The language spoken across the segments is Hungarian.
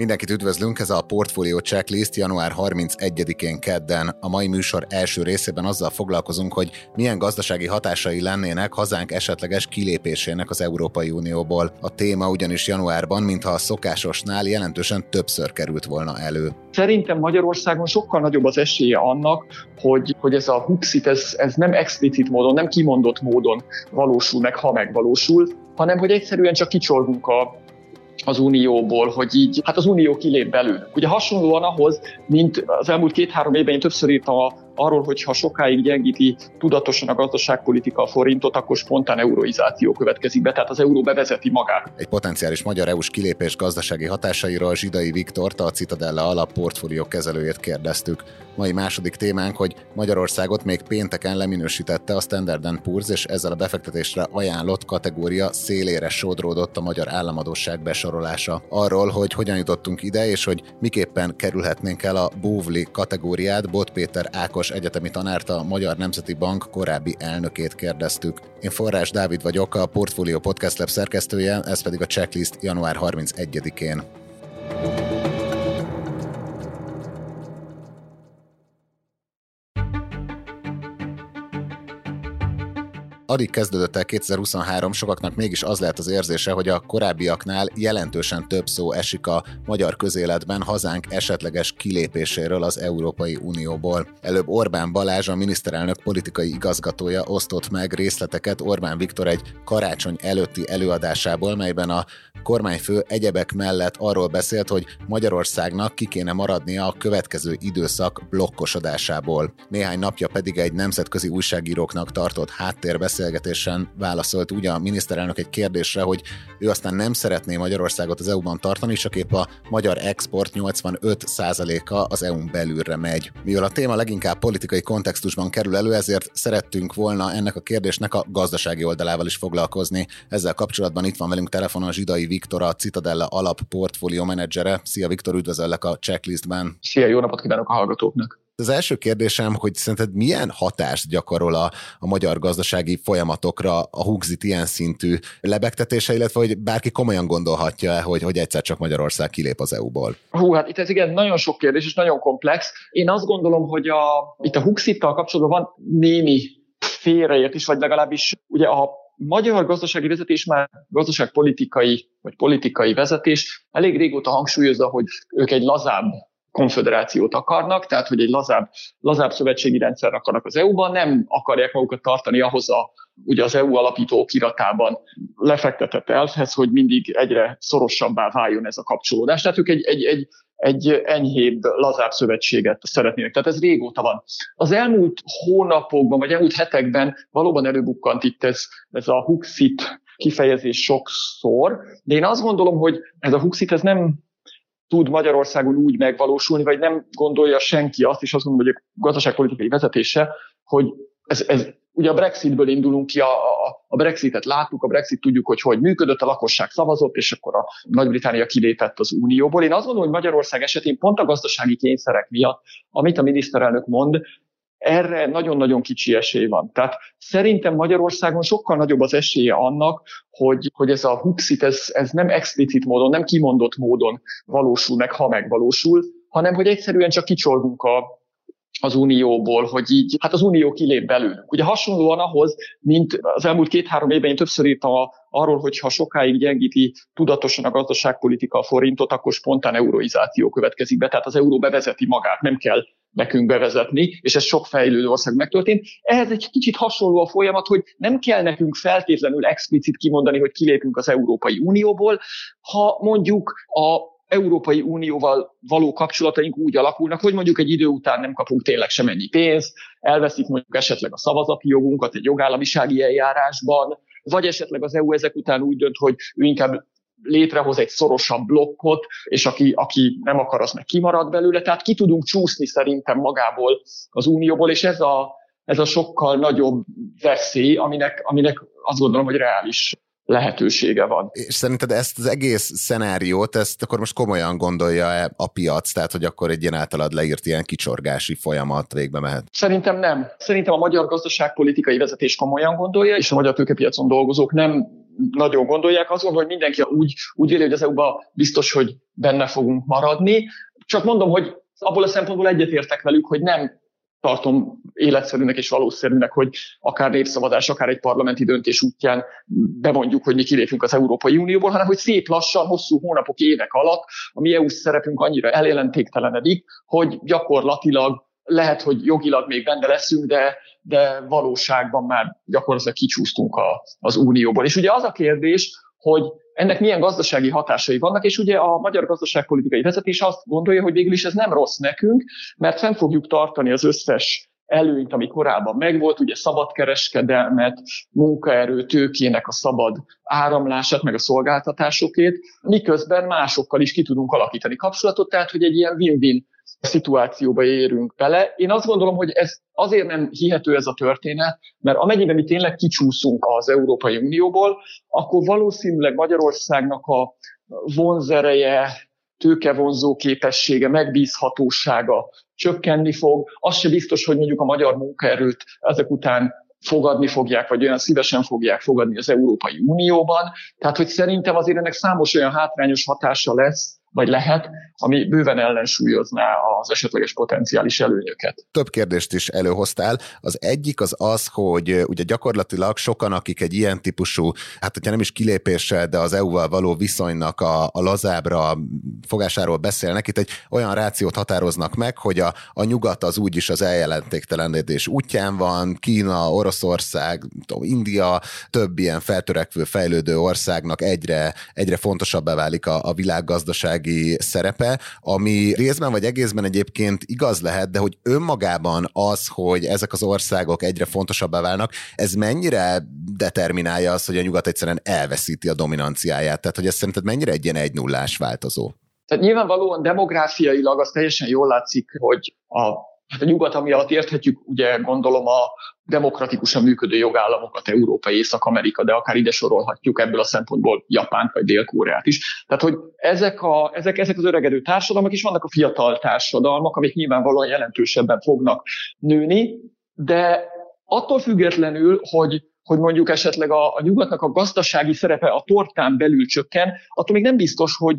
Mindenkit üdvözlünk, ez a Portfolio Checklist január 31-én kedden. A mai műsor első részében azzal foglalkozunk, hogy milyen gazdasági hatásai lennének hazánk esetleges kilépésének az Európai Unióból. A téma ugyanis januárban, mintha a szokásosnál jelentősen többször került volna elő. Szerintem Magyarországon sokkal nagyobb az esélye annak, hogy, hogy ez a Huxit, ez, ez nem explicit módon, nem kimondott módon valósul meg, ha megvalósul, hanem hogy egyszerűen csak kicsolgunk a, az Unióból, hogy így, hát az Unió kilép belőle. Ugye hasonlóan ahhoz, mint az elmúlt két-három évben én többször írtam a arról, hogy ha sokáig gyengíti tudatosan a gazdaságpolitika a forintot, akkor spontán euroizáció következik be, tehát az euró bevezeti magát. Egy potenciális magyar EU-s kilépés gazdasági hatásairól Zsidai Viktort, a Citadella alap portfólió kezelőjét kérdeztük. Mai második témánk, hogy Magyarországot még pénteken leminősítette a Standard Poor's, és ezzel a befektetésre ajánlott kategória szélére sodródott a magyar államadóság besorolása. Arról, hogy hogyan jutottunk ide, és hogy miképpen kerülhetnénk el a Bóvli kategóriát, Bot Péter Ákos egyetemi tanárt, a Magyar Nemzeti Bank korábbi elnökét kérdeztük. Én Forrás Dávid vagyok, a Portfolio Podcast Lab szerkesztője, ez pedig a checklist január 31-én. Addig kezdődött el 2023, sokaknak mégis az lehet az érzése, hogy a korábbiaknál jelentősen több szó esik a magyar közéletben hazánk esetleges kilépéséről az Európai Unióból. Előbb Orbán Balázs, a miniszterelnök politikai igazgatója osztott meg részleteket Orbán Viktor egy karácsony előtti előadásából, melyben a kormányfő egyebek mellett arról beszélt, hogy Magyarországnak ki kéne maradnia a következő időszak blokkosodásából. Néhány napja pedig egy nemzetközi újságíróknak tartott háttérbeszél beszélgetésen válaszolt ugye a miniszterelnök egy kérdésre, hogy ő aztán nem szeretné Magyarországot az EU-ban tartani, csak épp a magyar export 85%-a az EU-n belülre megy. Mivel a téma leginkább politikai kontextusban kerül elő, ezért szerettünk volna ennek a kérdésnek a gazdasági oldalával is foglalkozni. Ezzel kapcsolatban itt van velünk telefonon Zsidai Viktor, a Citadella alap portfólió menedzsere. Szia Viktor, üdvözöllek a checklistben. Szia, jó napot kívánok a hallgatóknak! Az első kérdésem, hogy szerinted milyen hatást gyakorol a, a magyar gazdasági folyamatokra a Huxit ilyen szintű lebegtetése, illetve hogy bárki komolyan gondolhatja hogy, hogy egyszer csak Magyarország kilép az EU-ból? Hú, hát itt ez igen nagyon sok kérdés, és nagyon komplex. Én azt gondolom, hogy a, itt a Huxittal kapcsolatban van némi félreért is, vagy legalábbis ugye a magyar gazdasági vezetés már gazdaságpolitikai vagy politikai vezetés elég régóta hangsúlyozza, hogy ők egy lazább konfederációt akarnak, tehát hogy egy lazább, lazább szövetségi rendszer akarnak az EU-ban, nem akarják magukat tartani ahhoz a, ugye az EU alapító kiratában lefektetett elfhez, hogy mindig egyre szorosabbá váljon ez a kapcsolódás. Tehát ők egy, egy, egy, egy enyhébb, lazább szövetséget szeretnének. Tehát ez régóta van. Az elmúlt hónapokban, vagy elmúlt hetekben valóban előbukkant itt ez, ez a Huxit kifejezés sokszor, de én azt gondolom, hogy ez a Huxit ez nem tud Magyarországon úgy megvalósulni, vagy nem gondolja senki azt, és azt gondolom, hogy a gazdaságpolitikai vezetése, hogy ez, ez ugye a Brexitből indulunk ki, a, a, a Brexitet láttuk, a Brexit tudjuk, hogy hogy működött, a lakosság szavazott, és akkor a Nagy-Britannia kilépett az Unióból. Én azt gondolom, hogy Magyarország esetén pont a gazdasági kényszerek miatt, amit a miniszterelnök mond, erre nagyon-nagyon kicsi esély van. Tehát szerintem Magyarországon sokkal nagyobb az esélye annak, hogy, hogy ez a Huxit, ez, ez nem explicit módon, nem kimondott módon valósul meg, ha megvalósul, hanem hogy egyszerűen csak kicsolgunk a, az Unióból, hogy így, hát az Unió kilép belőlünk. Ugye hasonlóan ahhoz, mint az elmúlt két-három évben én többször írtam a, arról, hogy ha sokáig gyengíti tudatosan a gazdaságpolitika a forintot, akkor spontán euroizáció következik be, tehát az euró bevezeti magát, nem kell nekünk bevezetni, és ez sok fejlődő ország megtörtént. Ehhez egy kicsit hasonló a folyamat, hogy nem kell nekünk feltétlenül explicit kimondani, hogy kilépünk az Európai Unióból, ha mondjuk a Európai Unióval való kapcsolataink úgy alakulnak, hogy mondjuk egy idő után nem kapunk tényleg semennyi pénzt, elveszik mondjuk esetleg a szavazati jogunkat egy jogállamisági eljárásban, vagy esetleg az EU ezek után úgy dönt, hogy ő inkább létrehoz egy szorosabb blokkot, és aki, aki nem akar, az meg kimarad belőle. Tehát ki tudunk csúszni szerintem magából az unióból, és ez a, ez a sokkal nagyobb veszély, aminek, aminek azt gondolom, hogy reális lehetősége van. És szerinted ezt az egész szenáriót, ezt akkor most komolyan gondolja a piac, tehát hogy akkor egy ilyen általad leírt ilyen kicsorgási folyamat végbe mehet? Szerintem nem. Szerintem a magyar gazdaságpolitikai vezetés komolyan gondolja, és a magyar tőkepiacon dolgozók nem nagyon gondolják. Gondolom, hogy mindenki úgy, úgy véli, hogy az EU-ba biztos, hogy benne fogunk maradni. Csak mondom, hogy abból a szempontból egyetértek velük, hogy nem tartom életszerűnek és valószínűnek, hogy akár népszavazás, akár egy parlamenti döntés útján bemondjuk, hogy mi kilépünk az Európai Unióból, hanem hogy szép lassan, hosszú hónapok, évek alatt a mi EU szerepünk annyira eljelentéktelenedik, hogy gyakorlatilag lehet, hogy jogilag még benne leszünk, de, de valóságban már gyakorlatilag kicsúsztunk a, az Unióból. És ugye az a kérdés, hogy ennek milyen gazdasági hatásai vannak, és ugye a magyar gazdaságpolitikai vezetés azt gondolja, hogy végül is ez nem rossz nekünk, mert fenn fogjuk tartani az összes előnyt, ami korábban megvolt, ugye szabadkereskedelmet, munkaerő, tőkének a szabad áramlását, meg a szolgáltatásokét, miközben másokkal is ki tudunk alakítani kapcsolatot, tehát hogy egy ilyen win-win szituációba érünk bele. Én azt gondolom, hogy ez azért nem hihető ez a történet, mert amennyiben mi tényleg kicsúszunk az Európai Unióból, akkor valószínűleg Magyarországnak a vonzereje, tőkevonzó képessége, megbízhatósága csökkenni fog. Az se biztos, hogy mondjuk a magyar munkaerőt ezek után fogadni fogják, vagy olyan szívesen fogják fogadni az Európai Unióban. Tehát, hogy szerintem azért ennek számos olyan hátrányos hatása lesz, vagy lehet, ami bőven ellensúlyozná az esetleges potenciális előnyöket. Több kérdést is előhoztál. Az egyik az az, hogy ugye gyakorlatilag sokan, akik egy ilyen típusú, hát hogyha nem is kilépéssel, de az EU-val való viszonynak a, a lazábra fogásáról beszélnek, itt egy olyan rációt határoznak meg, hogy a, a nyugat az úgyis az eljelentéktelenedés útján van, Kína, Oroszország, India, több ilyen feltörekvő, fejlődő országnak egyre, egyre fontosabbá válik a, a világgazdaság gazdasági szerepe, ami részben vagy egészben egyébként igaz lehet, de hogy önmagában az, hogy ezek az országok egyre fontosabbá válnak, ez mennyire determinálja azt, hogy a nyugat egyszerűen elveszíti a dominanciáját? Tehát, hogy ez szerinted mennyire egy ilyen egy nullás változó? Tehát nyilvánvalóan demográfiailag az teljesen jól látszik, hogy a Hát a nyugat, ami alatt érthetjük, ugye gondolom a demokratikusan működő jogállamokat, Európa, Észak-Amerika, de akár ide sorolhatjuk ebből a szempontból Japánt vagy Dél-Koreát is. Tehát, hogy ezek, a, ezek, ezek az öregedő társadalmak is vannak a fiatal társadalmak, amik nyilvánvalóan jelentősebben fognak nőni, de attól függetlenül, hogy hogy mondjuk esetleg a, a nyugatnak a gazdasági szerepe a tortán belül csökken, attól még nem biztos, hogy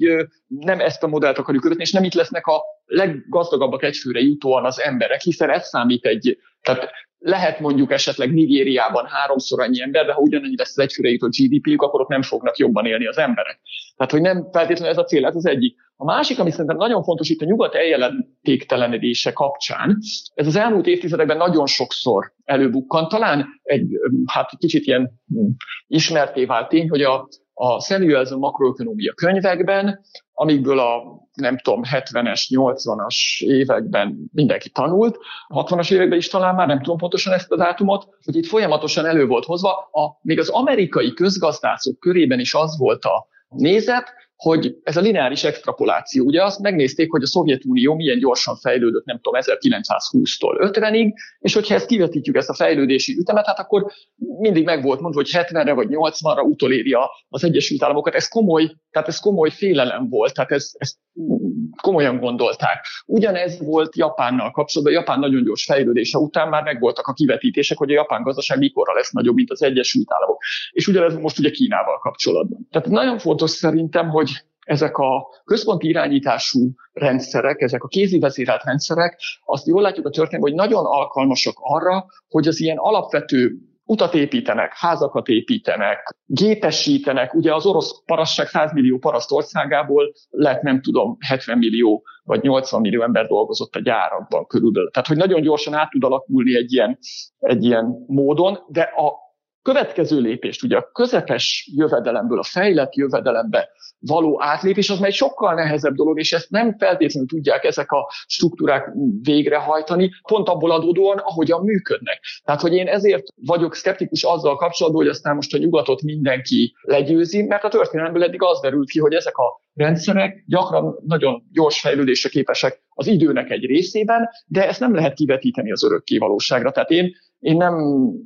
nem ezt a modellt akarjuk követni, és nem itt lesznek a leggazdagabbak egyfőre jutóan az emberek, hiszen ez számít egy, tehát lehet mondjuk esetleg Nigériában háromszor annyi ember, de ha ugyanannyi lesz az egyfőre jutó GDP-jük, akkor ott nem fognak jobban élni az emberek. Tehát, hogy nem feltétlenül ez a cél, ez az egyik. A másik, ami szerintem nagyon fontos itt a nyugat eljelentéktelenedése kapcsán, ez az elmúlt évtizedekben nagyon sokszor előbukkan. Talán egy, hát kicsit ilyen hm, ismerté vált tény, hogy a, a Samuelson makroökonomia könyvekben, amikből a nem tudom, 70-es, 80-as években mindenki tanult, 60-as években is talán már nem tudom pontosan ezt a dátumot, hogy itt folyamatosan elő volt hozva, a, még az amerikai közgazdászok körében is az volt a nézet, hogy ez a lineáris extrapoláció, ugye azt megnézték, hogy a Szovjetunió milyen gyorsan fejlődött, nem tudom, 1920-tól 50-ig, és hogyha ezt kivetítjük, ezt a fejlődési ütemet, hát akkor mindig meg volt mondva, hogy 70-re vagy 80-ra utoléri az Egyesült Államokat. Ez komoly, tehát ez komoly félelem volt, tehát ez, ezt komolyan gondolták. Ugyanez volt Japánnal kapcsolatban, Japán nagyon gyors fejlődése után már megvoltak a kivetítések, hogy a japán gazdaság mikorra lesz nagyobb, mint az Egyesült Államok. És ugyanez most ugye Kínával kapcsolatban. Tehát nagyon fontos szerintem, hogy ezek a központi irányítású rendszerek, ezek a kézi vezérelt rendszerek, azt jól látjuk a történetben, hogy nagyon alkalmasak arra, hogy az ilyen alapvető utat építenek, házakat építenek, gépesítenek. Ugye az orosz parasság 100 millió paraszt országából lett nem tudom 70 millió vagy 80 millió ember dolgozott a gyárakban körülbelül. Tehát, hogy nagyon gyorsan át tud alakulni egy ilyen, egy ilyen módon, de a következő lépést, ugye a közepes jövedelemből a fejlett jövedelembe való átlépés, az már egy sokkal nehezebb dolog, és ezt nem feltétlenül tudják ezek a struktúrák végrehajtani, pont abból adódóan, ahogyan működnek. Tehát, hogy én ezért vagyok szkeptikus azzal kapcsolatban, hogy aztán most a nyugatot mindenki legyőzi, mert a történelemből eddig az derült ki, hogy ezek a rendszerek gyakran nagyon gyors fejlődésre képesek az időnek egy részében, de ezt nem lehet kivetíteni az örökké valóságra. Tehát én én nem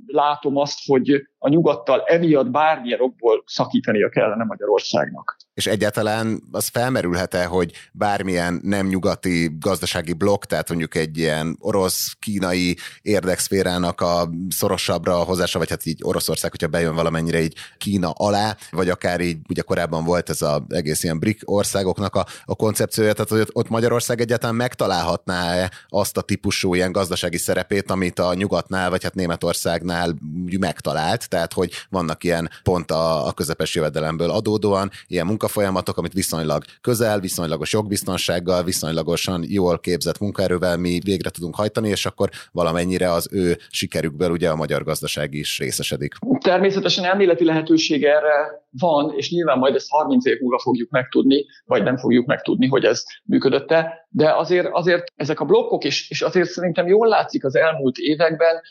látom azt, hogy a nyugattal emiatt bármilyen okból szakítania kellene Magyarországnak. És egyáltalán az felmerülhet-e, hogy bármilyen nem nyugati gazdasági blokk, tehát mondjuk egy ilyen orosz-kínai érdekszférának a szorosabbra hozása, vagy hát így Oroszország, hogyha bejön valamennyire így Kína alá, vagy akár így, ugye korábban volt ez az egész ilyen BRIC országoknak a, a koncepciója, tehát hogy ott Magyarország egyáltalán megtalálhatná-e azt a típusú ilyen gazdasági szerepét, amit a nyugatnál, vagy hát Németországnál megtalált, tehát hogy vannak ilyen pont a, a közepes jövedelemből adódóan ilyen munkafolyamatok, amit viszonylag közel, viszonylagos jogbiztonsággal, viszonylagosan jól képzett munkaerővel mi végre tudunk hajtani, és akkor valamennyire az ő sikerükből ugye a magyar gazdaság is részesedik. Természetesen elméleti lehetőség erre van, és nyilván majd ezt 30 év múlva fogjuk megtudni, vagy nem fogjuk megtudni, hogy ez működötte, de azért, azért ezek a blokkok, és, és azért szerintem jól látszik az elmúlt években,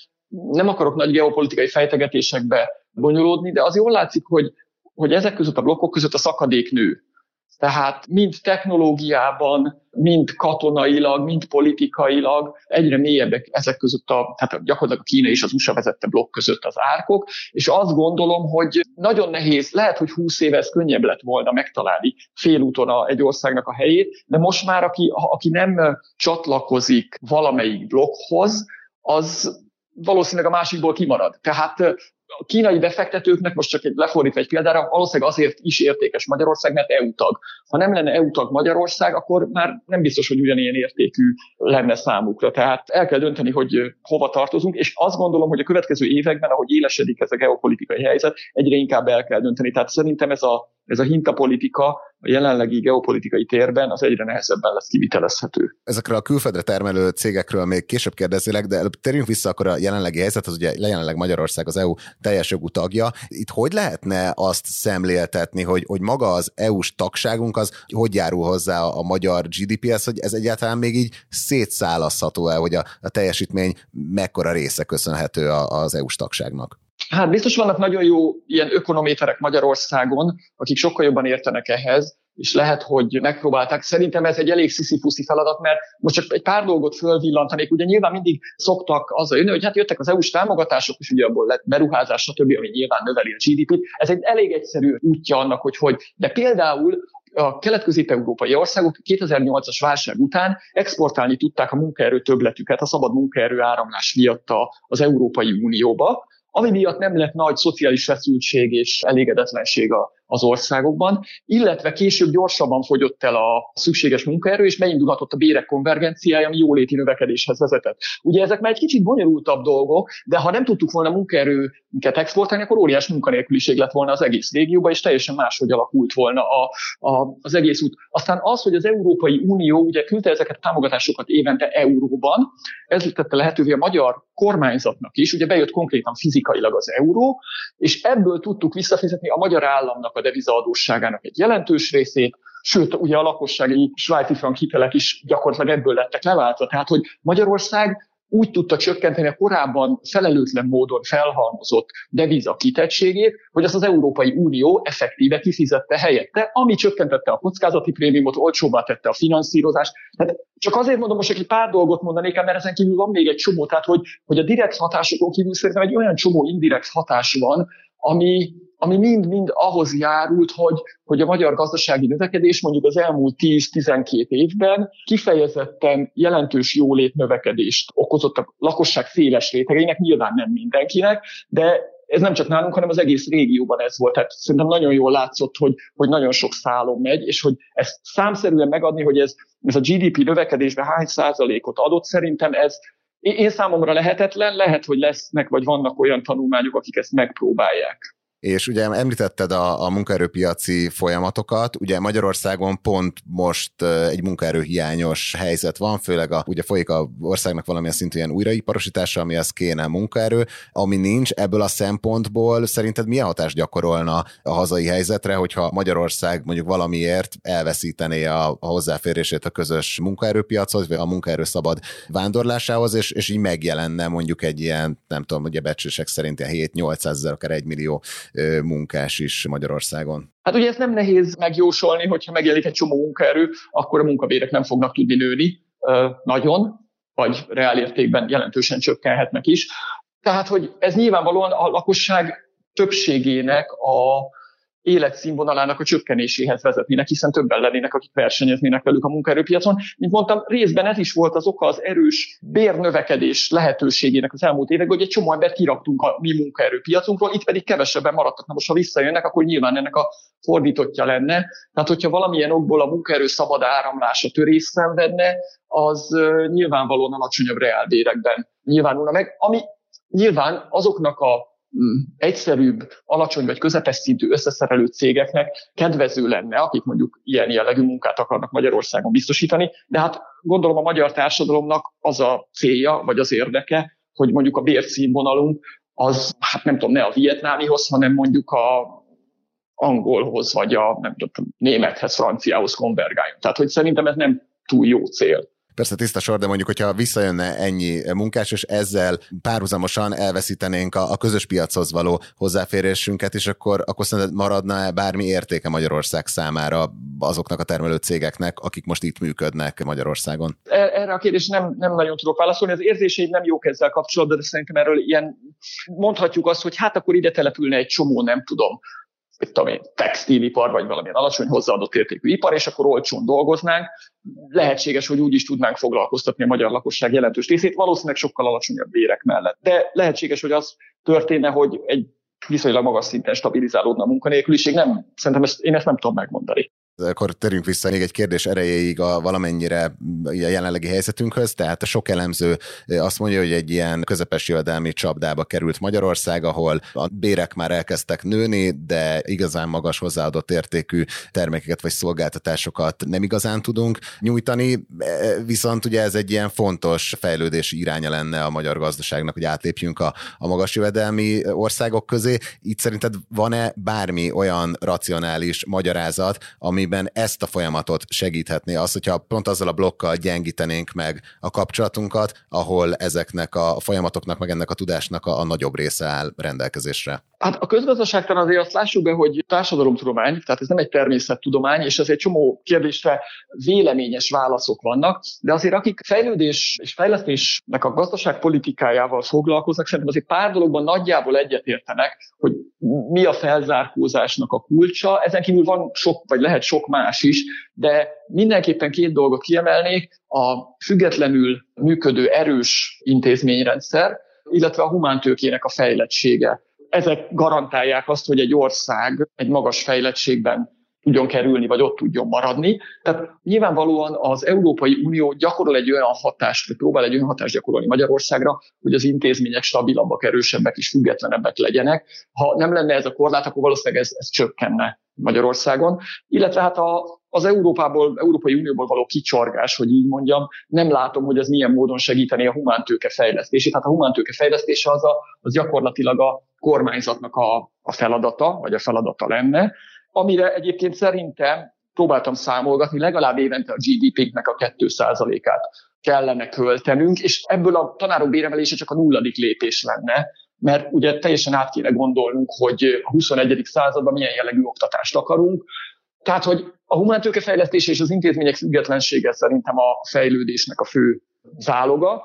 nem akarok nagy geopolitikai fejtegetésekbe bonyolódni, de az jól látszik, hogy, hogy ezek között a blokkok között a szakadék nő. Tehát mind technológiában, mind katonailag, mind politikailag egyre mélyebbek ezek között a, tehát gyakorlatilag a Kína és az USA vezette blokk között az árkok, és azt gondolom, hogy nagyon nehéz, lehet, hogy 20 éve ez könnyebb lett volna megtalálni félúton a, egy országnak a helyét, de most már aki, aki nem csatlakozik valamelyik blokkhoz, az valószínűleg a másikból kimarad. Tehát a kínai befektetőknek, most csak egy lefordítva egy példára, valószínűleg azért is értékes Magyarország, mert EU tag. Ha nem lenne EU tag Magyarország, akkor már nem biztos, hogy ugyanilyen értékű lenne számukra. Tehát el kell dönteni, hogy hova tartozunk, és azt gondolom, hogy a következő években, ahogy élesedik ez a geopolitikai helyzet, egyre inkább el kell dönteni. Tehát szerintem ez a, ez a hintapolitika a jelenlegi geopolitikai térben az egyre nehezebben lesz kivitelezhető. Ezekről a külföldre termelő cégekről még később kérdezélek, de előbb térjünk vissza akkor a jelenlegi helyzet, az ugye jelenleg Magyarország az EU teljes jogú tagja. Itt hogy lehetne azt szemléltetni, hogy, hogy maga az EU-s tagságunk az hogy járul hozzá a magyar GDP-hez, hogy ez egyáltalán még így szétszálaszható-e, hogy a, a teljesítmény mekkora része köszönhető az EU-s tagságnak? Hát biztos vannak nagyon jó ilyen ökonométerek Magyarországon, akik sokkal jobban értenek ehhez, és lehet, hogy megpróbálták. Szerintem ez egy elég sziszifuszi feladat, mert most csak egy pár dolgot fölvillantanék. Ugye nyilván mindig szoktak azzal jönni, hogy hát jöttek az EU-s támogatások, és ugye abból lett beruházás, stb., ami nyilván növeli a GDP-t. Ez egy elég egyszerű útja annak, hogy hogy. De például a kelet-közép-európai országok 2008-as válság után exportálni tudták a munkaerő többletüket a szabad munkaerő áramlás miatt az Európai Unióba, ami miatt nem lett nagy szociális feszültség és elégedetlenség a, az országokban, illetve később gyorsabban fogyott el a szükséges munkaerő, és beindulhatott a bérek konvergenciája, ami jóléti növekedéshez vezetett. Ugye ezek már egy kicsit bonyolultabb dolgok, de ha nem tudtuk volna munkaerőnket exportálni, akkor óriás munkanélküliség lett volna az egész régióban, és teljesen máshogy alakult volna a, a, az egész út. Aztán az, hogy az Európai Unió ugye küldte ezeket a támogatásokat évente euróban, ez tette lehetővé a magyar kormányzatnak is, ugye bejött konkrétan fizikailag az euró, és ebből tudtuk visszafizetni a magyar államnak a devizaadósságának egy jelentős részét, sőt, ugye a lakossági svájci frank hitelek is gyakorlatilag ebből lettek leváltva. Tehát, hogy Magyarország úgy tudta csökkenteni a korábban felelőtlen módon felhalmozott deviza kitettségét, hogy azt az Európai Unió effektíve kifizette helyette, ami csökkentette a kockázati prémiumot, olcsóbbá tette a finanszírozást. Tehát csak azért mondom, most egy pár dolgot mondanék mert ezen kívül van még egy csomó, tehát hogy, hogy a direkt hatásokon kívül szerintem egy olyan csomó indirekt hatás van, ami, ami mind-mind ahhoz járult, hogy, hogy a magyar gazdasági növekedés mondjuk az elmúlt 10-12 évben kifejezetten jelentős jólét növekedést okozott a lakosság széles rétegeinek, nyilván nem mindenkinek, de ez nem csak nálunk, hanem az egész régióban ez volt. Tehát szerintem nagyon jól látszott, hogy, hogy nagyon sok szálon megy, és hogy ezt számszerűen megadni, hogy ez, ez a GDP növekedésben hány százalékot adott, szerintem ez, én számomra lehetetlen, lehet, hogy lesznek, vagy vannak olyan tanulmányok, akik ezt megpróbálják. És ugye említetted a, a munkaerőpiaci folyamatokat, ugye Magyarországon pont most egy munkaerőhiányos helyzet van, főleg a, ugye folyik a országnak valamilyen szintű ilyen újraiparosítása, ami az kéne munkaerő, ami nincs, ebből a szempontból szerinted milyen hatást gyakorolna a hazai helyzetre, hogyha Magyarország mondjuk valamiért elveszítené a, a hozzáférését a közös munkaerőpiachoz, vagy a munkaerő szabad vándorlásához, és, és így megjelenne mondjuk egy ilyen, nem tudom, ugye becsések szerint ilyen 7-800 ezer, akár 1 millió munkás is Magyarországon. Hát ugye ezt nem nehéz megjósolni, hogyha megjelenik egy csomó munkaerő, akkor a munkabérek nem fognak tudni nőni nagyon, vagy reál értékben jelentősen csökkenhetnek is. Tehát, hogy ez nyilvánvalóan a lakosság többségének a életszínvonalának a csökkenéséhez vezetnének, hiszen többen lennének, akik versenyeznének velük a munkaerőpiacon. Mint mondtam, részben ez is volt az oka az erős bérnövekedés lehetőségének az elmúlt években, hogy egy csomó embert kiraktunk a mi munkaerőpiacunkról, itt pedig kevesebben maradtak. Na most, ha visszajönnek, akkor nyilván ennek a fordítottja lenne. Tehát, hogyha valamilyen okból a munkaerő szabad áramlása törés szenvedne, az nyilvánvalóan alacsonyabb reálbérekben nyilvánulna meg, ami nyilván azoknak a egyszerűbb, alacsony vagy közepes szintű összeszerelő cégeknek kedvező lenne, akik mondjuk ilyen jellegű munkát akarnak Magyarországon biztosítani, de hát gondolom a magyar társadalomnak az a célja, vagy az érdeke, hogy mondjuk a bérszínvonalunk az, hát nem tudom, ne a vietnámihoz, hanem mondjuk a angolhoz, vagy a nem tudom, némethez, franciához konvergáljon. Tehát, hogy szerintem ez nem túl jó cél. Persze tiszta sor, de mondjuk, hogyha visszajönne ennyi munkás, és ezzel párhuzamosan elveszítenénk a, a közös piachoz való hozzáférésünket, és akkor, akkor szerinted maradna-e bármi értéke Magyarország számára azoknak a termelő cégeknek, akik most itt működnek Magyarországon? E, erre a kérdésre nem, nem nagyon tudok válaszolni. Az érzéseim nem jók ezzel kapcsolatban, de szerintem erről ilyen mondhatjuk azt, hogy hát akkor ide települne egy csomó, nem tudom, mit tudom textilipar, vagy valamilyen alacsony hozzáadott értékű ipar, és akkor olcsón dolgoznánk. Lehetséges, hogy úgy is tudnánk foglalkoztatni a magyar lakosság jelentős részét, valószínűleg sokkal alacsonyabb bérek mellett. De lehetséges, hogy az történne, hogy egy viszonylag magas szinten stabilizálódna a munkanélküliség. Nem, szerintem ezt, én ezt nem tudom megmondani. Akkor terünk vissza még egy kérdés erejéig a valamennyire a jelenlegi helyzetünkhöz, tehát a sok elemző azt mondja, hogy egy ilyen közepes jövedelmi csapdába került Magyarország, ahol a bérek már elkezdtek nőni, de igazán magas hozzáadott értékű termékeket vagy szolgáltatásokat nem igazán tudunk nyújtani, viszont ugye ez egy ilyen fontos fejlődési iránya lenne a magyar gazdaságnak, hogy átlépjünk a, a magas jövedelmi országok közé. Itt szerinted van-e bármi olyan racionális magyarázat, ami amiben ezt a folyamatot segíthetné az, hogyha pont azzal a blokkal gyengítenénk meg a kapcsolatunkat, ahol ezeknek a folyamatoknak, meg ennek a tudásnak a, a nagyobb része áll rendelkezésre. Hát a közgazdaságtan azért azt lássuk be, hogy társadalomtudomány, tehát ez nem egy természettudomány, és ez egy csomó kérdésre véleményes válaszok vannak, de azért akik fejlődés és fejlesztésnek a gazdaságpolitikájával foglalkoznak, szerintem azért pár dologban nagyjából egyetértenek, hogy mi a felzárkózásnak a kulcsa. Ezen kívül van sok, vagy lehet sok más is, de mindenképpen két dolgot kiemelnék, a függetlenül működő erős intézményrendszer, illetve a humántőkének a fejlettsége ezek garantálják azt, hogy egy ország egy magas fejlettségben tudjon kerülni, vagy ott tudjon maradni. Tehát nyilvánvalóan az Európai Unió gyakorol egy olyan hatást, vagy próbál egy olyan hatást gyakorolni Magyarországra, hogy az intézmények stabilabbak, erősebbek és függetlenebbek legyenek. Ha nem lenne ez a korlát, akkor valószínűleg ez, ez csökkenne Magyarországon. Illetve hát a, az Európából, Európai Unióból való kicsorgás, hogy így mondjam, nem látom, hogy ez milyen módon segíteni a humántőke fejlesztését. Hát a humántőke fejlesztése az, a, az gyakorlatilag a kormányzatnak a, a feladata, vagy a feladata lenne, amire egyébként szerintem próbáltam számolgatni, legalább évente a GDP-nek a 2%-át kellene költenünk, és ebből a tanárok béremelése csak a nulladik lépés lenne, mert ugye teljesen át kéne gondolnunk, hogy a 21. században milyen jellegű oktatást akarunk. Tehát, hogy a humántőke fejlesztése és az intézmények függetlensége szerintem a fejlődésnek a fő záloga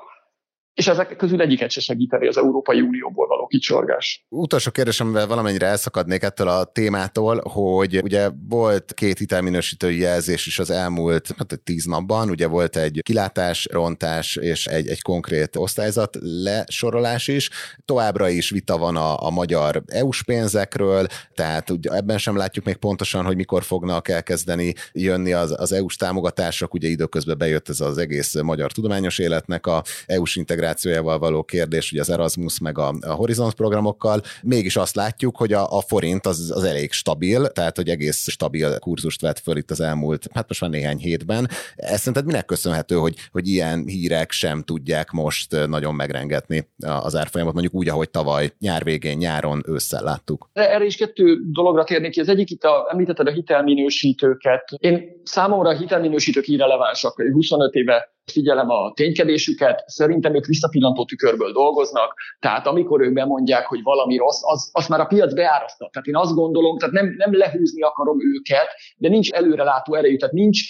és ezek közül egyiket se segíteni az Európai Unióból való kicsorgás. Utolsó kérdés, amivel valamennyire elszakadnék ettől a témától, hogy ugye volt két hitelminősítői jelzés is az elmúlt hát tíz napban, ugye volt egy kilátás, rontás és egy, egy konkrét osztályzat lesorolás is. Továbbra is vita van a, a magyar EU-s pénzekről, tehát ugye ebben sem látjuk még pontosan, hogy mikor fognak elkezdeni jönni az, az EU-s támogatások, ugye időközben bejött ez az egész magyar tudományos életnek a EU-s integráció integrációjával való kérdés, ugye az Erasmus meg a, a Horizont programokkal, mégis azt látjuk, hogy a, a forint az, az elég stabil, tehát hogy egész stabil kurzust vett föl itt az elmúlt, hát most már néhány hétben. Ezt szerinted minek köszönhető, hogy, hogy ilyen hírek sem tudják most nagyon megrengetni az árfolyamot, mondjuk úgy, ahogy tavaly nyár végén, nyáron, ősszel láttuk? Erre is kettő dologra térnék ki. Az egyik itt a, említetted a hitelminősítőket. Én számomra a hitelminősítők irrelevánsak. 25 éve figyelem a ténykedésüket, szerintem ők visszapillantó tükörből dolgoznak, tehát amikor ők bemondják, hogy valami rossz, az, az már a piac beáraszta. Tehát én azt gondolom, tehát nem, nem lehúzni akarom őket, de nincs előrelátó erejük, tehát nincs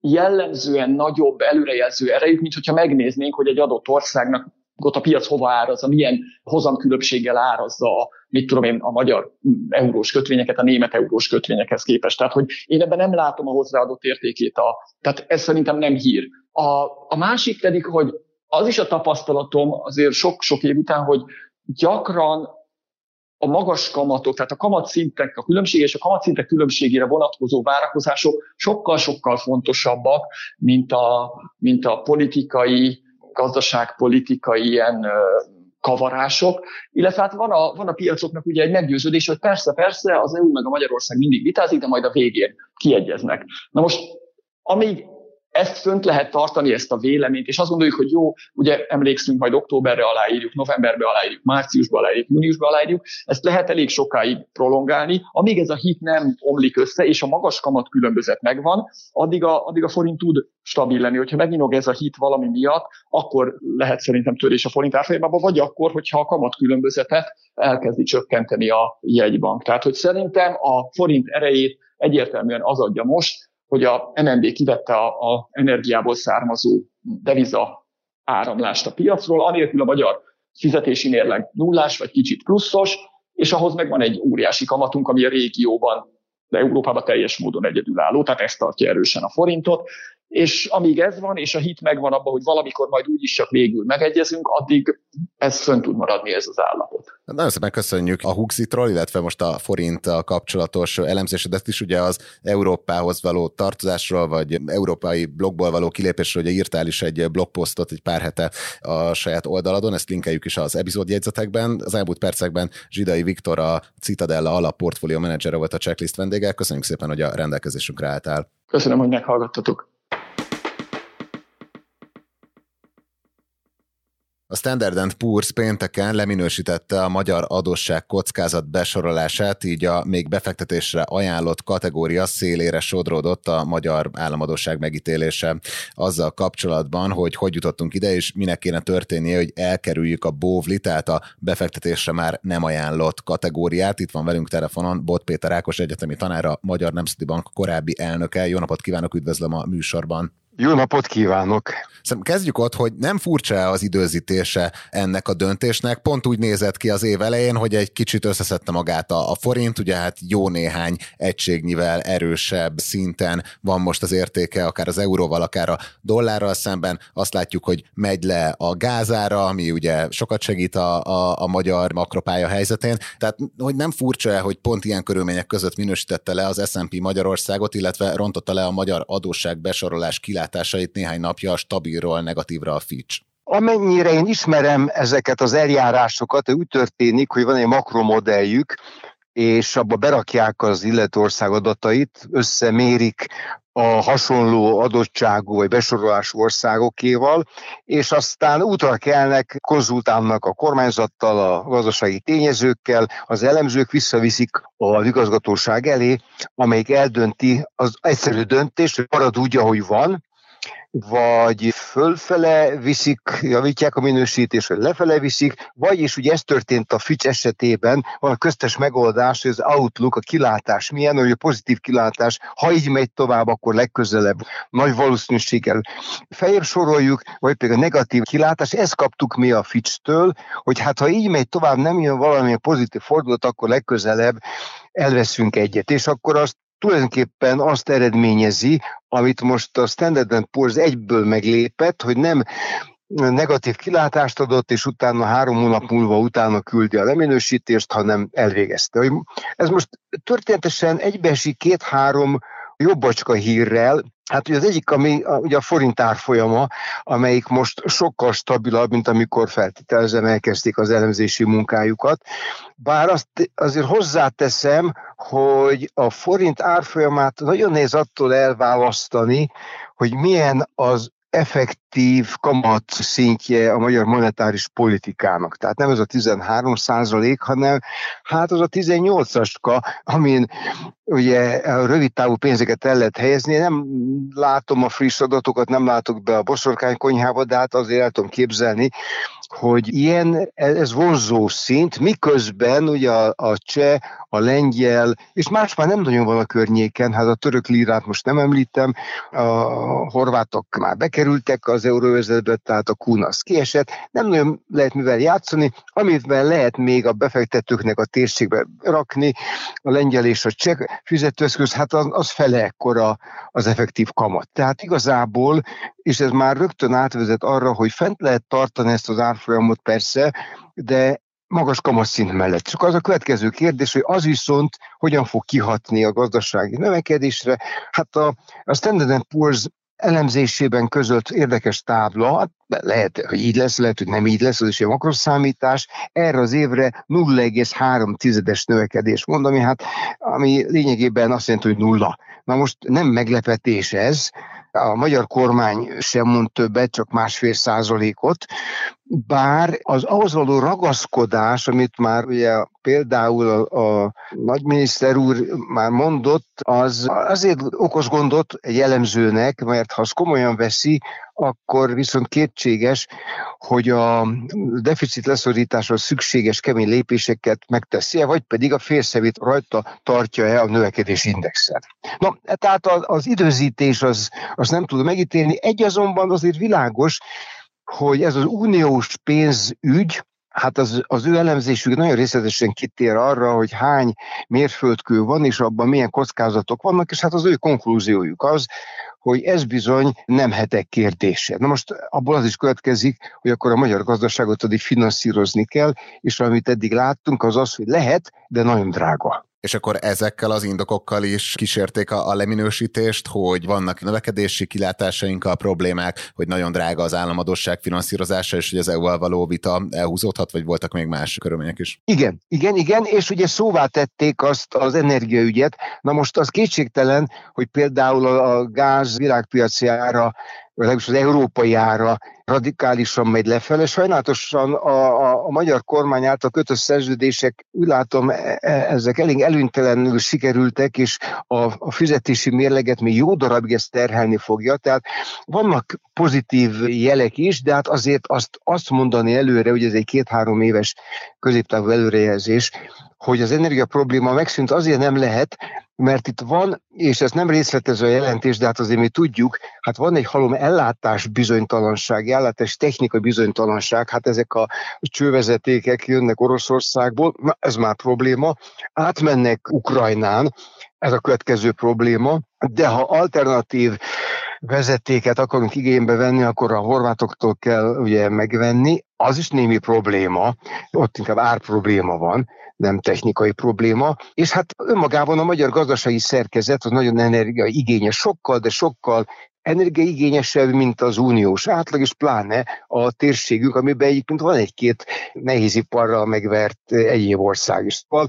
jellemzően nagyobb előrejelző erejük, mint hogyha megnéznénk, hogy egy adott országnak ott a piac hova árazza, milyen hozamkülönbséggel árazza mit tudom én, a magyar eurós kötvényeket a német eurós kötvényekhez képest. Tehát, hogy én ebben nem látom a hozzáadott értékét. A, tehát ez szerintem nem hír. A, a másik pedig, hogy az is a tapasztalatom azért sok-sok év után, hogy gyakran a magas kamatok, tehát a kamatszintek, a különbség és a kamatszintek különbségére vonatkozó várakozások sokkal-sokkal fontosabbak, mint a, mint a politikai, gazdaságpolitikai ilyen kavarások, illetve hát van a, van a piacoknak ugye egy meggyőződés, hogy persze, persze, az EU meg a Magyarország mindig vitázik, de majd a végén kiegyeznek. Na most, amíg ezt fönt lehet tartani, ezt a véleményt, és azt gondoljuk, hogy jó, ugye emlékszünk, majd októberre aláírjuk, novemberbe aláírjuk, márciusba aláírjuk, júniusba aláírjuk, ezt lehet elég sokáig prolongálni, amíg ez a hit nem omlik össze, és a magas kamat különbözet megvan, addig a, addig a forint tud stabil lenni. Hogyha meginog ez a hit valami miatt, akkor lehet szerintem törés a forint árfolyamában, vagy akkor, hogyha a kamat különbözetet elkezdi csökkenteni a jegybank. Tehát, hogy szerintem a forint erejét egyértelműen az adja most, hogy a MNB kivette a, a energiából származó deviza áramlást a piacról, anélkül a magyar fizetési mérleg nullás vagy kicsit pluszos, és ahhoz meg van egy óriási kamatunk, ami a régióban, de Európában teljes módon egyedülálló, tehát ezt tartja erősen a forintot, és amíg ez van, és a hit megvan abban, hogy valamikor majd úgyis csak végül megegyezünk, addig ez fönn tud maradni ez az állapot. Nagyon szépen köszönjük a Huxitról, illetve most a forint kapcsolatos elemzésedet is, ugye az Európához való tartozásról, vagy európai blogból való kilépésről, ugye írtál is egy blogposztot egy pár hete a saját oldaladon, ezt linkeljük is az epizódjegyzetekben. Az elmúlt percekben Zsidai Viktor, a Citadella alap portfólió menedzsere volt a checklist vendége. Köszönjük szépen, hogy a rendelkezésünkre álltál. Köszönöm, hogy meghallgattatok. A Standard Poor's pénteken leminősítette a magyar adósság kockázat besorolását, így a még befektetésre ajánlott kategória szélére sodródott a magyar államadóság megítélése azzal kapcsolatban, hogy hogy jutottunk ide, és minek kéne történnie, hogy elkerüljük a bóvli, tehát a befektetésre már nem ajánlott kategóriát. Itt van velünk telefonon Bot Péter Ákos egyetemi tanára, Magyar Nemzeti Bank korábbi elnöke. Jó napot kívánok, üdvözlöm a műsorban. Jó napot kívánok! Szerintem kezdjük ott, hogy nem furcsa az időzítése ennek a döntésnek. Pont úgy nézett ki az év elején, hogy egy kicsit összeszedte magát a, a forint, ugye hát jó néhány egységnyivel erősebb szinten van most az értéke, akár az euróval, akár a dollárral szemben. Azt látjuk, hogy megy le a gázára, ami ugye sokat segít a, a, a magyar makropálya helyzetén. Tehát, hogy nem furcsa, hogy pont ilyen körülmények között minősítette le az S&P Magyarországot, illetve rontotta le a magyar adósság besorolás kilátását kilátásait néhány napja a stabilról negatívra a Fitch. Amennyire én ismerem ezeket az eljárásokat, úgy történik, hogy van egy makromodelljük, és abba berakják az illető ország adatait, összemérik a hasonló adottságú vagy besorolású országokéval, és aztán útra kelnek, konzultálnak a kormányzattal, a gazdasági tényezőkkel, az elemzők visszaviszik a igazgatóság elé, amelyik eldönti az egyszerű döntést, hogy marad úgy, ahogy van, vagy fölfele viszik, javítják a minősítést, vagy lefele viszik, vagyis ugye ez történt a Fitch esetében, van a köztes megoldás, hogy az outlook, a kilátás milyen, hogy a pozitív kilátás, ha így megy tovább, akkor legközelebb nagy valószínűséggel feljebb soroljuk, vagy pedig a negatív kilátás, ezt kaptuk mi a Fitch-től, hogy hát ha így megy tovább, nem jön valamilyen pozitív fordulat, akkor legközelebb elveszünk egyet, és akkor azt tulajdonképpen azt eredményezi, amit most a Standard Poor's egyből meglépett, hogy nem negatív kilátást adott, és utána három hónap múlva utána küldi a leminősítést, hanem elvégezte. Ez most történetesen egybeesik két-három jobbacska hírrel, Hát ugye az egyik, ami ugye a forint árfolyama, amelyik most sokkal stabilabb, mint amikor feltételezem elkezdték az elemzési munkájukat. Bár azt azért hozzáteszem, hogy a forint árfolyamát nagyon nehéz attól elválasztani, hogy milyen az effektív kamat szintje a magyar monetáris politikának. Tehát nem ez a 13 százalék, hanem hát az a 18-aska, amin ugye a rövid távú pénzeket el lehet helyezni. Nem látom a friss adatokat, nem látok be a boszorkány konyhába, de hát azért el tudom képzelni, hogy ilyen, ez vonzó szint, miközben ugye a, a cseh, a lengyel, és más már nem nagyon van a környéken, hát a török lírát most nem említem, a horvátok már bekerültek az euróvezetbe, tehát a kunasz kiesett, nem nagyon lehet mivel játszani, amivel lehet még a befektetőknek a térségbe rakni, a lengyel és a cseh fizetőeszköz, hát az, az fele ekkora az effektív kamat. Tehát igazából, és ez már rögtön átvezet arra, hogy fent lehet tartani ezt az árfolyamot persze, de magas kamatszint mellett. Csak az a következő kérdés, hogy az viszont hogyan fog kihatni a gazdasági növekedésre. Hát a, a Standard Poor's elemzésében közölt érdekes tábla, hát lehet, hogy így lesz, lehet, hogy nem így lesz, az is egy makroszámítás, erre az évre 0,3 tizedes növekedés mond, ami, hát, ami lényegében azt jelenti, hogy nulla. Na most nem meglepetés ez, a magyar kormány sem mond többet, csak másfél százalékot, bár az ahhoz való ragaszkodás, amit már ugye például a, a nagyminiszter úr már mondott, az azért okoz gondot egy elemzőnek, mert ha az komolyan veszi, akkor viszont kétséges, hogy a deficit leszorításra szükséges kemény lépéseket megteszi-e, vagy pedig a félszevét rajta tartja-e a növekedés indexet. Na, tehát az időzítés az, az nem tudom megítélni. Egy azonban azért világos, hogy ez az uniós pénzügy, hát az, az ő elemzésük nagyon részletesen kitér arra, hogy hány mérföldkő van, és abban milyen kockázatok vannak, és hát az ő konklúziójuk az, hogy ez bizony nem hetek kérdése. Na most abból az is következik, hogy akkor a magyar gazdaságot addig finanszírozni kell, és amit eddig láttunk, az az, hogy lehet, de nagyon drága. És akkor ezekkel az indokokkal is kísérték a, a leminősítést, hogy vannak növekedési kilátásainkkal problémák, hogy nagyon drága az államadosság finanszírozása, és hogy az EU-val való vita elhúzódhat, vagy voltak még más körülmények is? Igen, igen, igen, és ugye szóvá tették azt az energiaügyet. Na most az kétségtelen, hogy például a gáz világpiaci ára legalábbis az európai ára radikálisan megy lefele. Sajnálatosan a, a, a magyar kormány által kötött szerződések, úgy látom, e, e, ezek elég előnytelenül sikerültek, és a, a fizetési mérleget még jó darabig ezt terhelni fogja. Tehát vannak pozitív jelek is, de hát azért azt, azt mondani előre, hogy ez egy két-három éves középtávú előrejelzés, hogy az energia probléma megszűnt, azért nem lehet, mert itt van, és ez nem részletező a jelentés, de hát azért mi tudjuk, hát van egy halom ellátás bizonytalanság, ellátás technikai bizonytalanság, hát ezek a csővezetékek jönnek Oroszországból, na ez már probléma, átmennek Ukrajnán, ez a következő probléma, de ha alternatív vezetéket akarunk igénybe venni, akkor a horvátoktól kell ugye megvenni, az is némi probléma, ott inkább árprobléma van, nem technikai probléma, és hát önmagában a magyar gazdasági szerkezet az nagyon energiaigényes, sokkal, de sokkal energiaigényesebb, mint az uniós átlag, és pláne a térségünk, amiben egyébként van egy-két nehéziparral megvert egyéb ország is. Szóval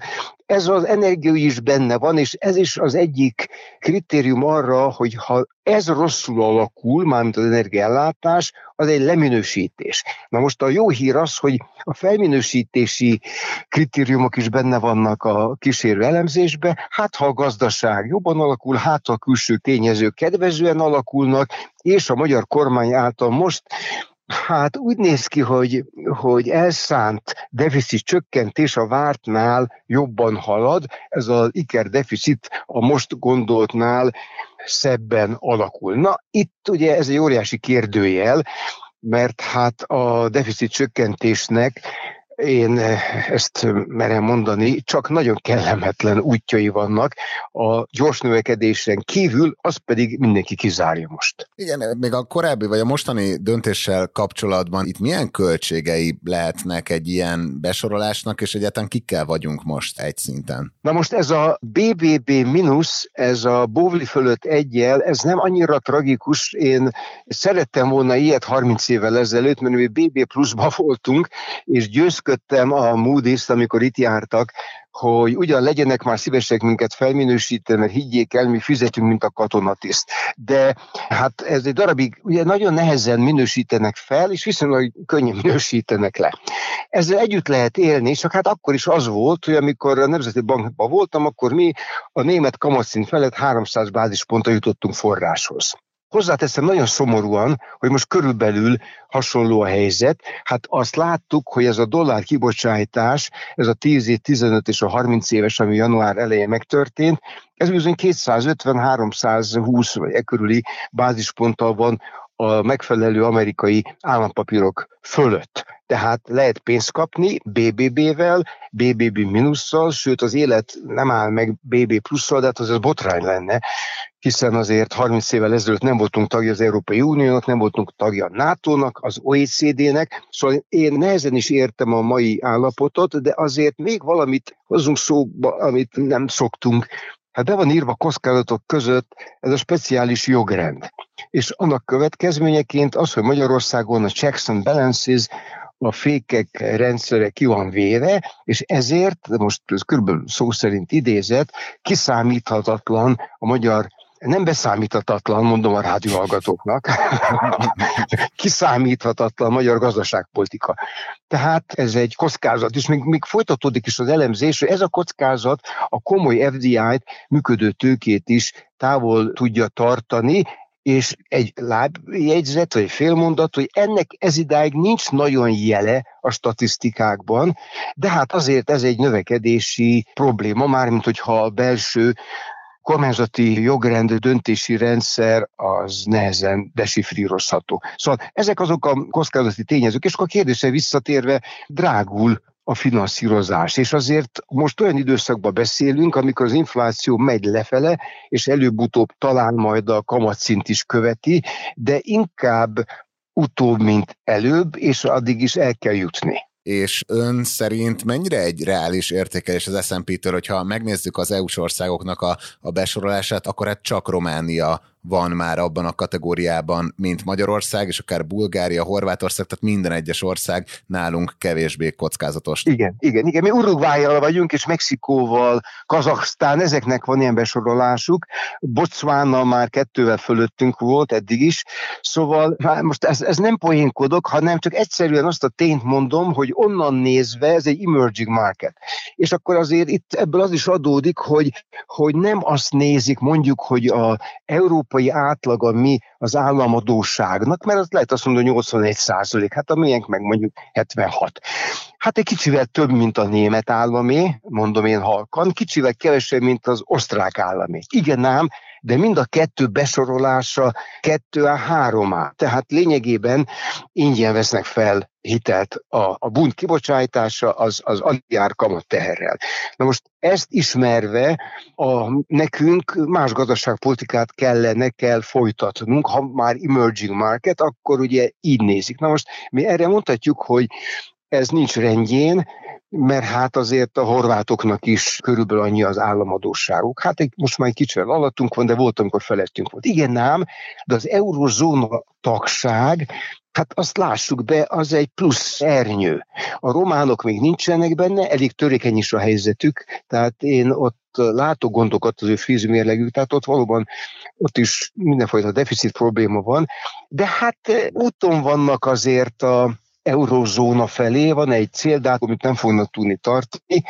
ez az energia is benne van, és ez is az egyik kritérium arra, hogy ha ez rosszul alakul, mármint az energiállátás, az egy leminősítés. Na most a jó hír az, hogy a felminősítési kritériumok is benne vannak a kísérő elemzésbe, hát ha a gazdaság jobban alakul, hát ha a külső tényezők kedvezően alakulnak, és a magyar kormány által most Hát úgy néz ki, hogy, hogy elszánt deficit csökkentés a vártnál jobban halad, ez az iker deficit a most gondoltnál szebben alakul. Na, itt ugye ez egy óriási kérdőjel, mert hát a deficit csökkentésnek én eh, ezt merem mondani, csak nagyon kellemetlen útjai vannak a gyors növekedésen kívül, az pedig mindenki kizárja most. Igen, még a korábbi vagy a mostani döntéssel kapcsolatban itt milyen költségei lehetnek egy ilyen besorolásnak, és egyáltalán kikkel vagyunk most egy szinten? Na most ez a BBB mínusz, ez a Bovli fölött egyel, ez nem annyira tragikus, én szerettem volna ilyet 30 évvel ezelőtt, mert mi BB pluszba voltunk, és győzködtünk kötöttem a Moody's-t, amikor itt jártak, hogy ugyan legyenek már szívesek minket felminősíteni, mert higgyék el, mi fizetünk, mint a katonatiszt. De hát ez egy darabig ugye nagyon nehezen minősítenek fel, és viszonylag könnyen minősítenek le. Ezzel együtt lehet élni, csak hát akkor is az volt, hogy amikor a Nemzeti Bankban voltam, akkor mi a német kamatszint felett 300 bázispontra jutottunk forráshoz. Hozzáteszem nagyon szomorúan, hogy most körülbelül hasonló a helyzet. Hát azt láttuk, hogy ez a dollár kibocsátás, ez a 10 év, 15 és a 30 éves, ami január elején megtörtént, ez bizony 250-320 vagy e körüli bázisponttal van a megfelelő amerikai állampapírok fölött. Tehát lehet pénzt kapni BBB-vel, BBB minusszal, sőt az élet nem áll meg BB plusszal, de hát az, az botrány lenne, hiszen azért 30 évvel ezelőtt nem voltunk tagja az Európai Uniónak, nem voltunk tagja a NATO-nak, az OECD-nek, szóval én nehezen is értem a mai állapotot, de azért még valamit hozzunk szóba, amit nem szoktunk, Hát be van írva kockázatok között ez a speciális jogrend. És annak következményeként az, hogy Magyarországon a checks and balances, a fékek rendszere ki van véve, és ezért, most ez körülbelül szó szerint idézett, kiszámíthatatlan a magyar nem beszámíthatatlan, mondom a rádióhallgatóknak, kiszámíthatatlan a magyar gazdaságpolitika. Tehát ez egy kockázat, és még, még folytatódik is az elemzés, hogy ez a kockázat a komoly FDI-t, működő tőkét is távol tudja tartani, és egy lábjegyzet, vagy félmondat, hogy ennek ez idáig nincs nagyon jele a statisztikákban, de hát azért ez egy növekedési probléma, mármint hogyha a belső kormányzati jogrend, döntési rendszer az nehezen desifrírozható. Szóval ezek azok a kockázati tényezők, és akkor a kérdése visszatérve drágul a finanszírozás. És azért most olyan időszakban beszélünk, amikor az infláció megy lefele, és előbb-utóbb talán majd a kamatszint is követi, de inkább utóbb, mint előbb, és addig is el kell jutni és ön szerint mennyire egy reális értékelés az S&P-től, hogyha megnézzük az EU-s országoknak a, a besorolását, akkor hát csak Románia van már abban a kategóriában, mint Magyarország, és akár Bulgária, Horvátország, tehát minden egyes ország nálunk kevésbé kockázatos. Igen, igen, igen. Mi Uruguayjal vagyunk, és Mexikóval, Kazaksztán, ezeknek van ilyen besorolásuk. Botswana már kettővel fölöttünk volt eddig is. Szóval hát most ez, ez nem poénkodok, hanem csak egyszerűen azt a tényt mondom, hogy onnan nézve ez egy emerging market. És akkor azért itt ebből az is adódik, hogy, hogy nem azt nézik mondjuk, hogy a Európa európai átlaga mi az államadóságnak, mert az lehet azt mondani, hogy 81 százalék, hát a miénk meg mondjuk 76. Hát egy kicsivel több, mint a német államé, mondom én halkan, kicsivel kevesebb, mint az osztrák államé. Igen ám, de mind a kettő besorolása kettő a három á. Tehát lényegében ingyen vesznek fel hitelt a, a bunt kibocsátása az, az aljár kamat teherrel. Na most ezt ismerve a, nekünk más gazdaságpolitikát kellene, kell folytatnunk, ha már emerging market, akkor ugye így nézik. Na most mi erre mondhatjuk, hogy ez nincs rendjén, mert hát azért a horvátoknak is körülbelül annyi az államadóságuk. Hát egy, most már egy kicsivel alattunk van, de volt, amikor felettünk volt. Igen ám, de az eurozóna tagság, hát azt lássuk be, az egy plusz ernyő. A románok még nincsenek benne, elég törékeny is a helyzetük, tehát én ott látok gondokat az ő fízmérlegük, tehát ott valóban ott is mindenfajta deficit probléma van, de hát úton vannak azért a eurózóna felé, van egy céldátum, amit nem fognak tudni tartani,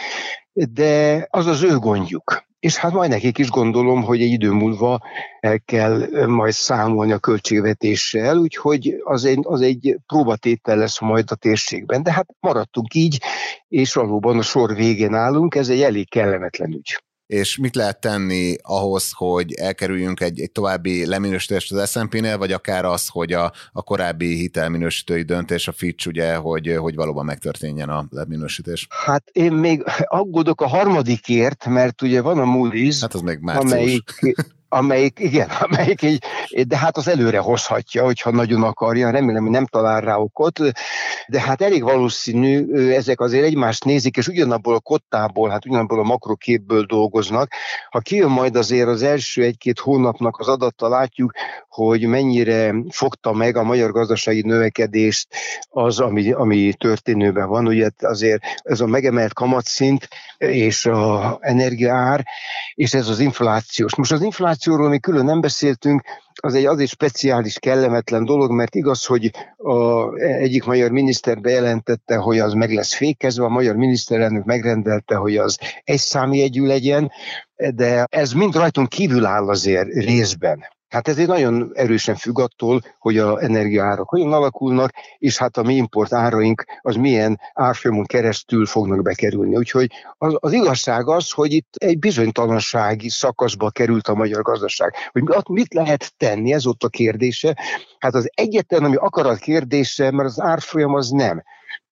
de az az ő gondjuk. És hát majd nekik is gondolom, hogy egy idő múlva el kell majd számolni a költségvetéssel, úgyhogy az egy, az egy próbatétel lesz majd a térségben. De hát maradtunk így, és valóban a sor végén állunk, ez egy elég kellemetlen ügy és mit lehet tenni ahhoz, hogy elkerüljünk egy, egy további leminősítést az S&P-nél, vagy akár az, hogy a, a korábbi hitelminősítői döntés, a Fitch ugye, hogy, hogy valóban megtörténjen a leminősítés? Hát én még aggódok a harmadikért, mert ugye van a Moody's, hát az még március. amelyik amelyik, igen, amelyik így, de hát az előre hozhatja, hogyha nagyon akarja, remélem, hogy nem talál rá okot, de hát elég valószínű, ezek azért egymást nézik, és ugyanabból a kottából, hát ugyanabból a makroképből dolgoznak. Ha kijön majd azért az első egy-két hónapnak az adatta, látjuk, hogy mennyire fogta meg a magyar gazdasági növekedést az, ami, ami történőben van. Ugye azért ez a megemelt kamatszint és a energiaár, és ez az inflációs. Most az inflációról mi külön nem beszéltünk, az egy azért speciális, kellemetlen dolog, mert igaz, hogy a egyik magyar miniszter bejelentette, hogy az meg lesz fékezve, a magyar miniszterelnök megrendelte, hogy az egy számjegyű legyen, de ez mind rajtunk kívül áll azért részben. Hát ez egy nagyon erősen függ attól, hogy a energiaárak hogyan alakulnak, és hát a mi import áraink az milyen árfolyamon keresztül fognak bekerülni. Úgyhogy az, az igazság az, hogy itt egy bizonytalansági szakaszba került a magyar gazdaság. Hogy mit lehet tenni, ez ott a kérdése. Hát az egyetlen, ami akarat kérdése, mert az árfolyam az nem.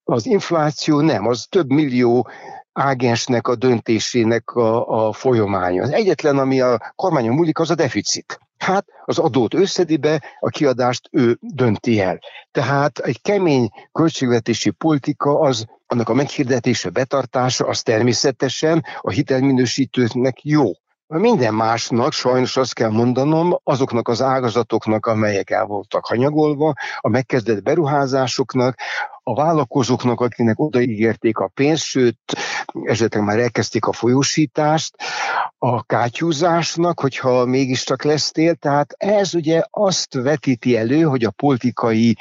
Az infláció nem, az több millió ágensnek a döntésének a, a folyamánya. Az egyetlen, ami a kormányon múlik, az a deficit. Hát az adót összedi be, a kiadást ő dönti el. Tehát egy kemény költségvetési politika az annak a meghirdetése, betartása, az természetesen a hitelminősítőknek jó. Minden másnak sajnos azt kell mondanom, azoknak az ágazatoknak, amelyek el voltak hanyagolva, a megkezdett beruházásoknak, a vállalkozóknak, akinek odaígérték a pénzt, sőt, esetleg már elkezdték a folyósítást, a kátyúzásnak, hogyha mégiscsak lesz tél. Tehát ez ugye azt vetíti elő, hogy a politikai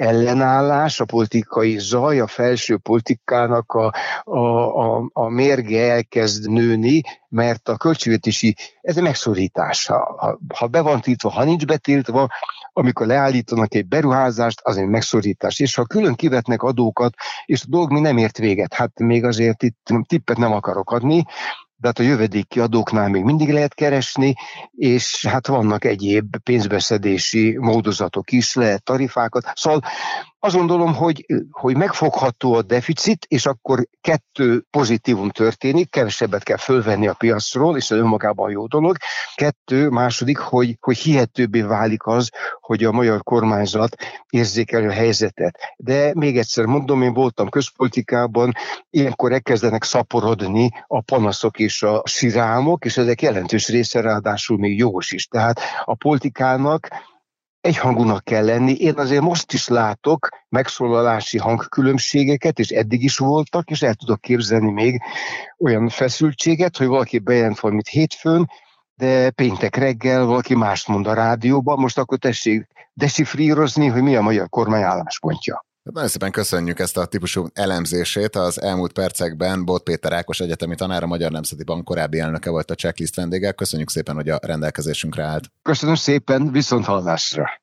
ellenállás, a politikai zaj, a felső politikának a, a, a, a mérge elkezd nőni, mert a költségvetési, ez a megszorítás. Ha, ha be van tiltva, ha nincs betiltva, amikor leállítanak egy beruházást, az egy megszorítás. És ha külön kivetnek adókat, és a dolog mi nem ért véget, hát még azért itt tippet nem akarok adni, de hát a jövedéki adóknál még mindig lehet keresni, és hát vannak egyéb pénzbeszedési módozatok is, lehet tarifákat. Szóval azt gondolom, hogy, hogy megfogható a deficit, és akkor kettő pozitívum történik, kevesebbet kell fölvenni a piacról, és ez önmagában jó dolog. Kettő, második, hogy, hogy hihetőbbé válik az, hogy a magyar kormányzat érzékelő helyzetet. De még egyszer mondom, én voltam közpolitikában, ilyenkor elkezdenek szaporodni a panaszok és a sirámok, és ezek jelentős része ráadásul még jogos is. Tehát a politikának egyhangúnak kell lenni. Én azért most is látok megszólalási hangkülönbségeket, és eddig is voltak, és el tudok képzelni még olyan feszültséget, hogy valaki bejelent valamit hétfőn, de péntek reggel valaki mást mond a rádióban, most akkor tessék desifrírozni, hogy mi a magyar kormány álláspontja. Nagyon szépen köszönjük ezt a típusú elemzését. Az elmúlt percekben Bot Péter Ákos egyetemi tanár, a Magyar Nemzeti Bank korábbi elnöke volt a checklist vendége. Köszönjük szépen, hogy a rendelkezésünkre állt. Köszönöm szépen, viszont hallásra.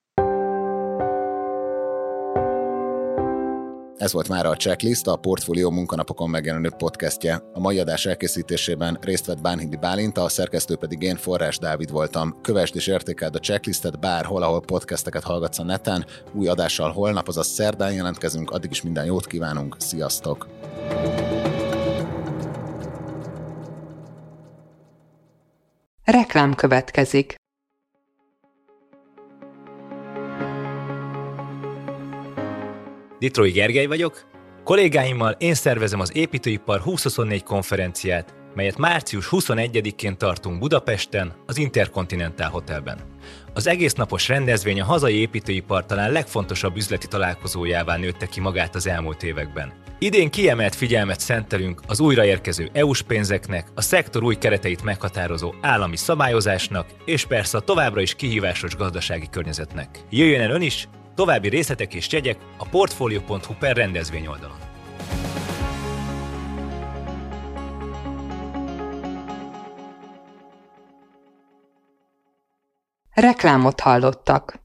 Ez volt már a Checklist, a Portfólió munkanapokon megjelenő podcastje. A mai adás elkészítésében részt vett Bánhidi Bálint, a szerkesztő pedig én Forrás Dávid voltam. Kövesd és értékeld a checklistet bárhol, ahol podcasteket hallgatsz a neten. Új adással holnap, azaz szerdán jelentkezünk, addig is minden jót kívánunk, sziasztok! Reklám következik. Ditrói Gergely vagyok. Kollégáimmal én szervezem az Építőipar 2024 konferenciát, melyet március 21-én tartunk Budapesten, az Intercontinental Hotelben. Az egész napos rendezvény a hazai építőipar talán legfontosabb üzleti találkozójává nőtte ki magát az elmúlt években. Idén kiemelt figyelmet szentelünk az újraérkező EU-s pénzeknek, a szektor új kereteit meghatározó állami szabályozásnak, és persze a továbbra is kihívásos gazdasági környezetnek. Jöjjön el ön is, További részletek és jegyek a portfolio.hu per rendezvény oldalon. Reklámot hallottak.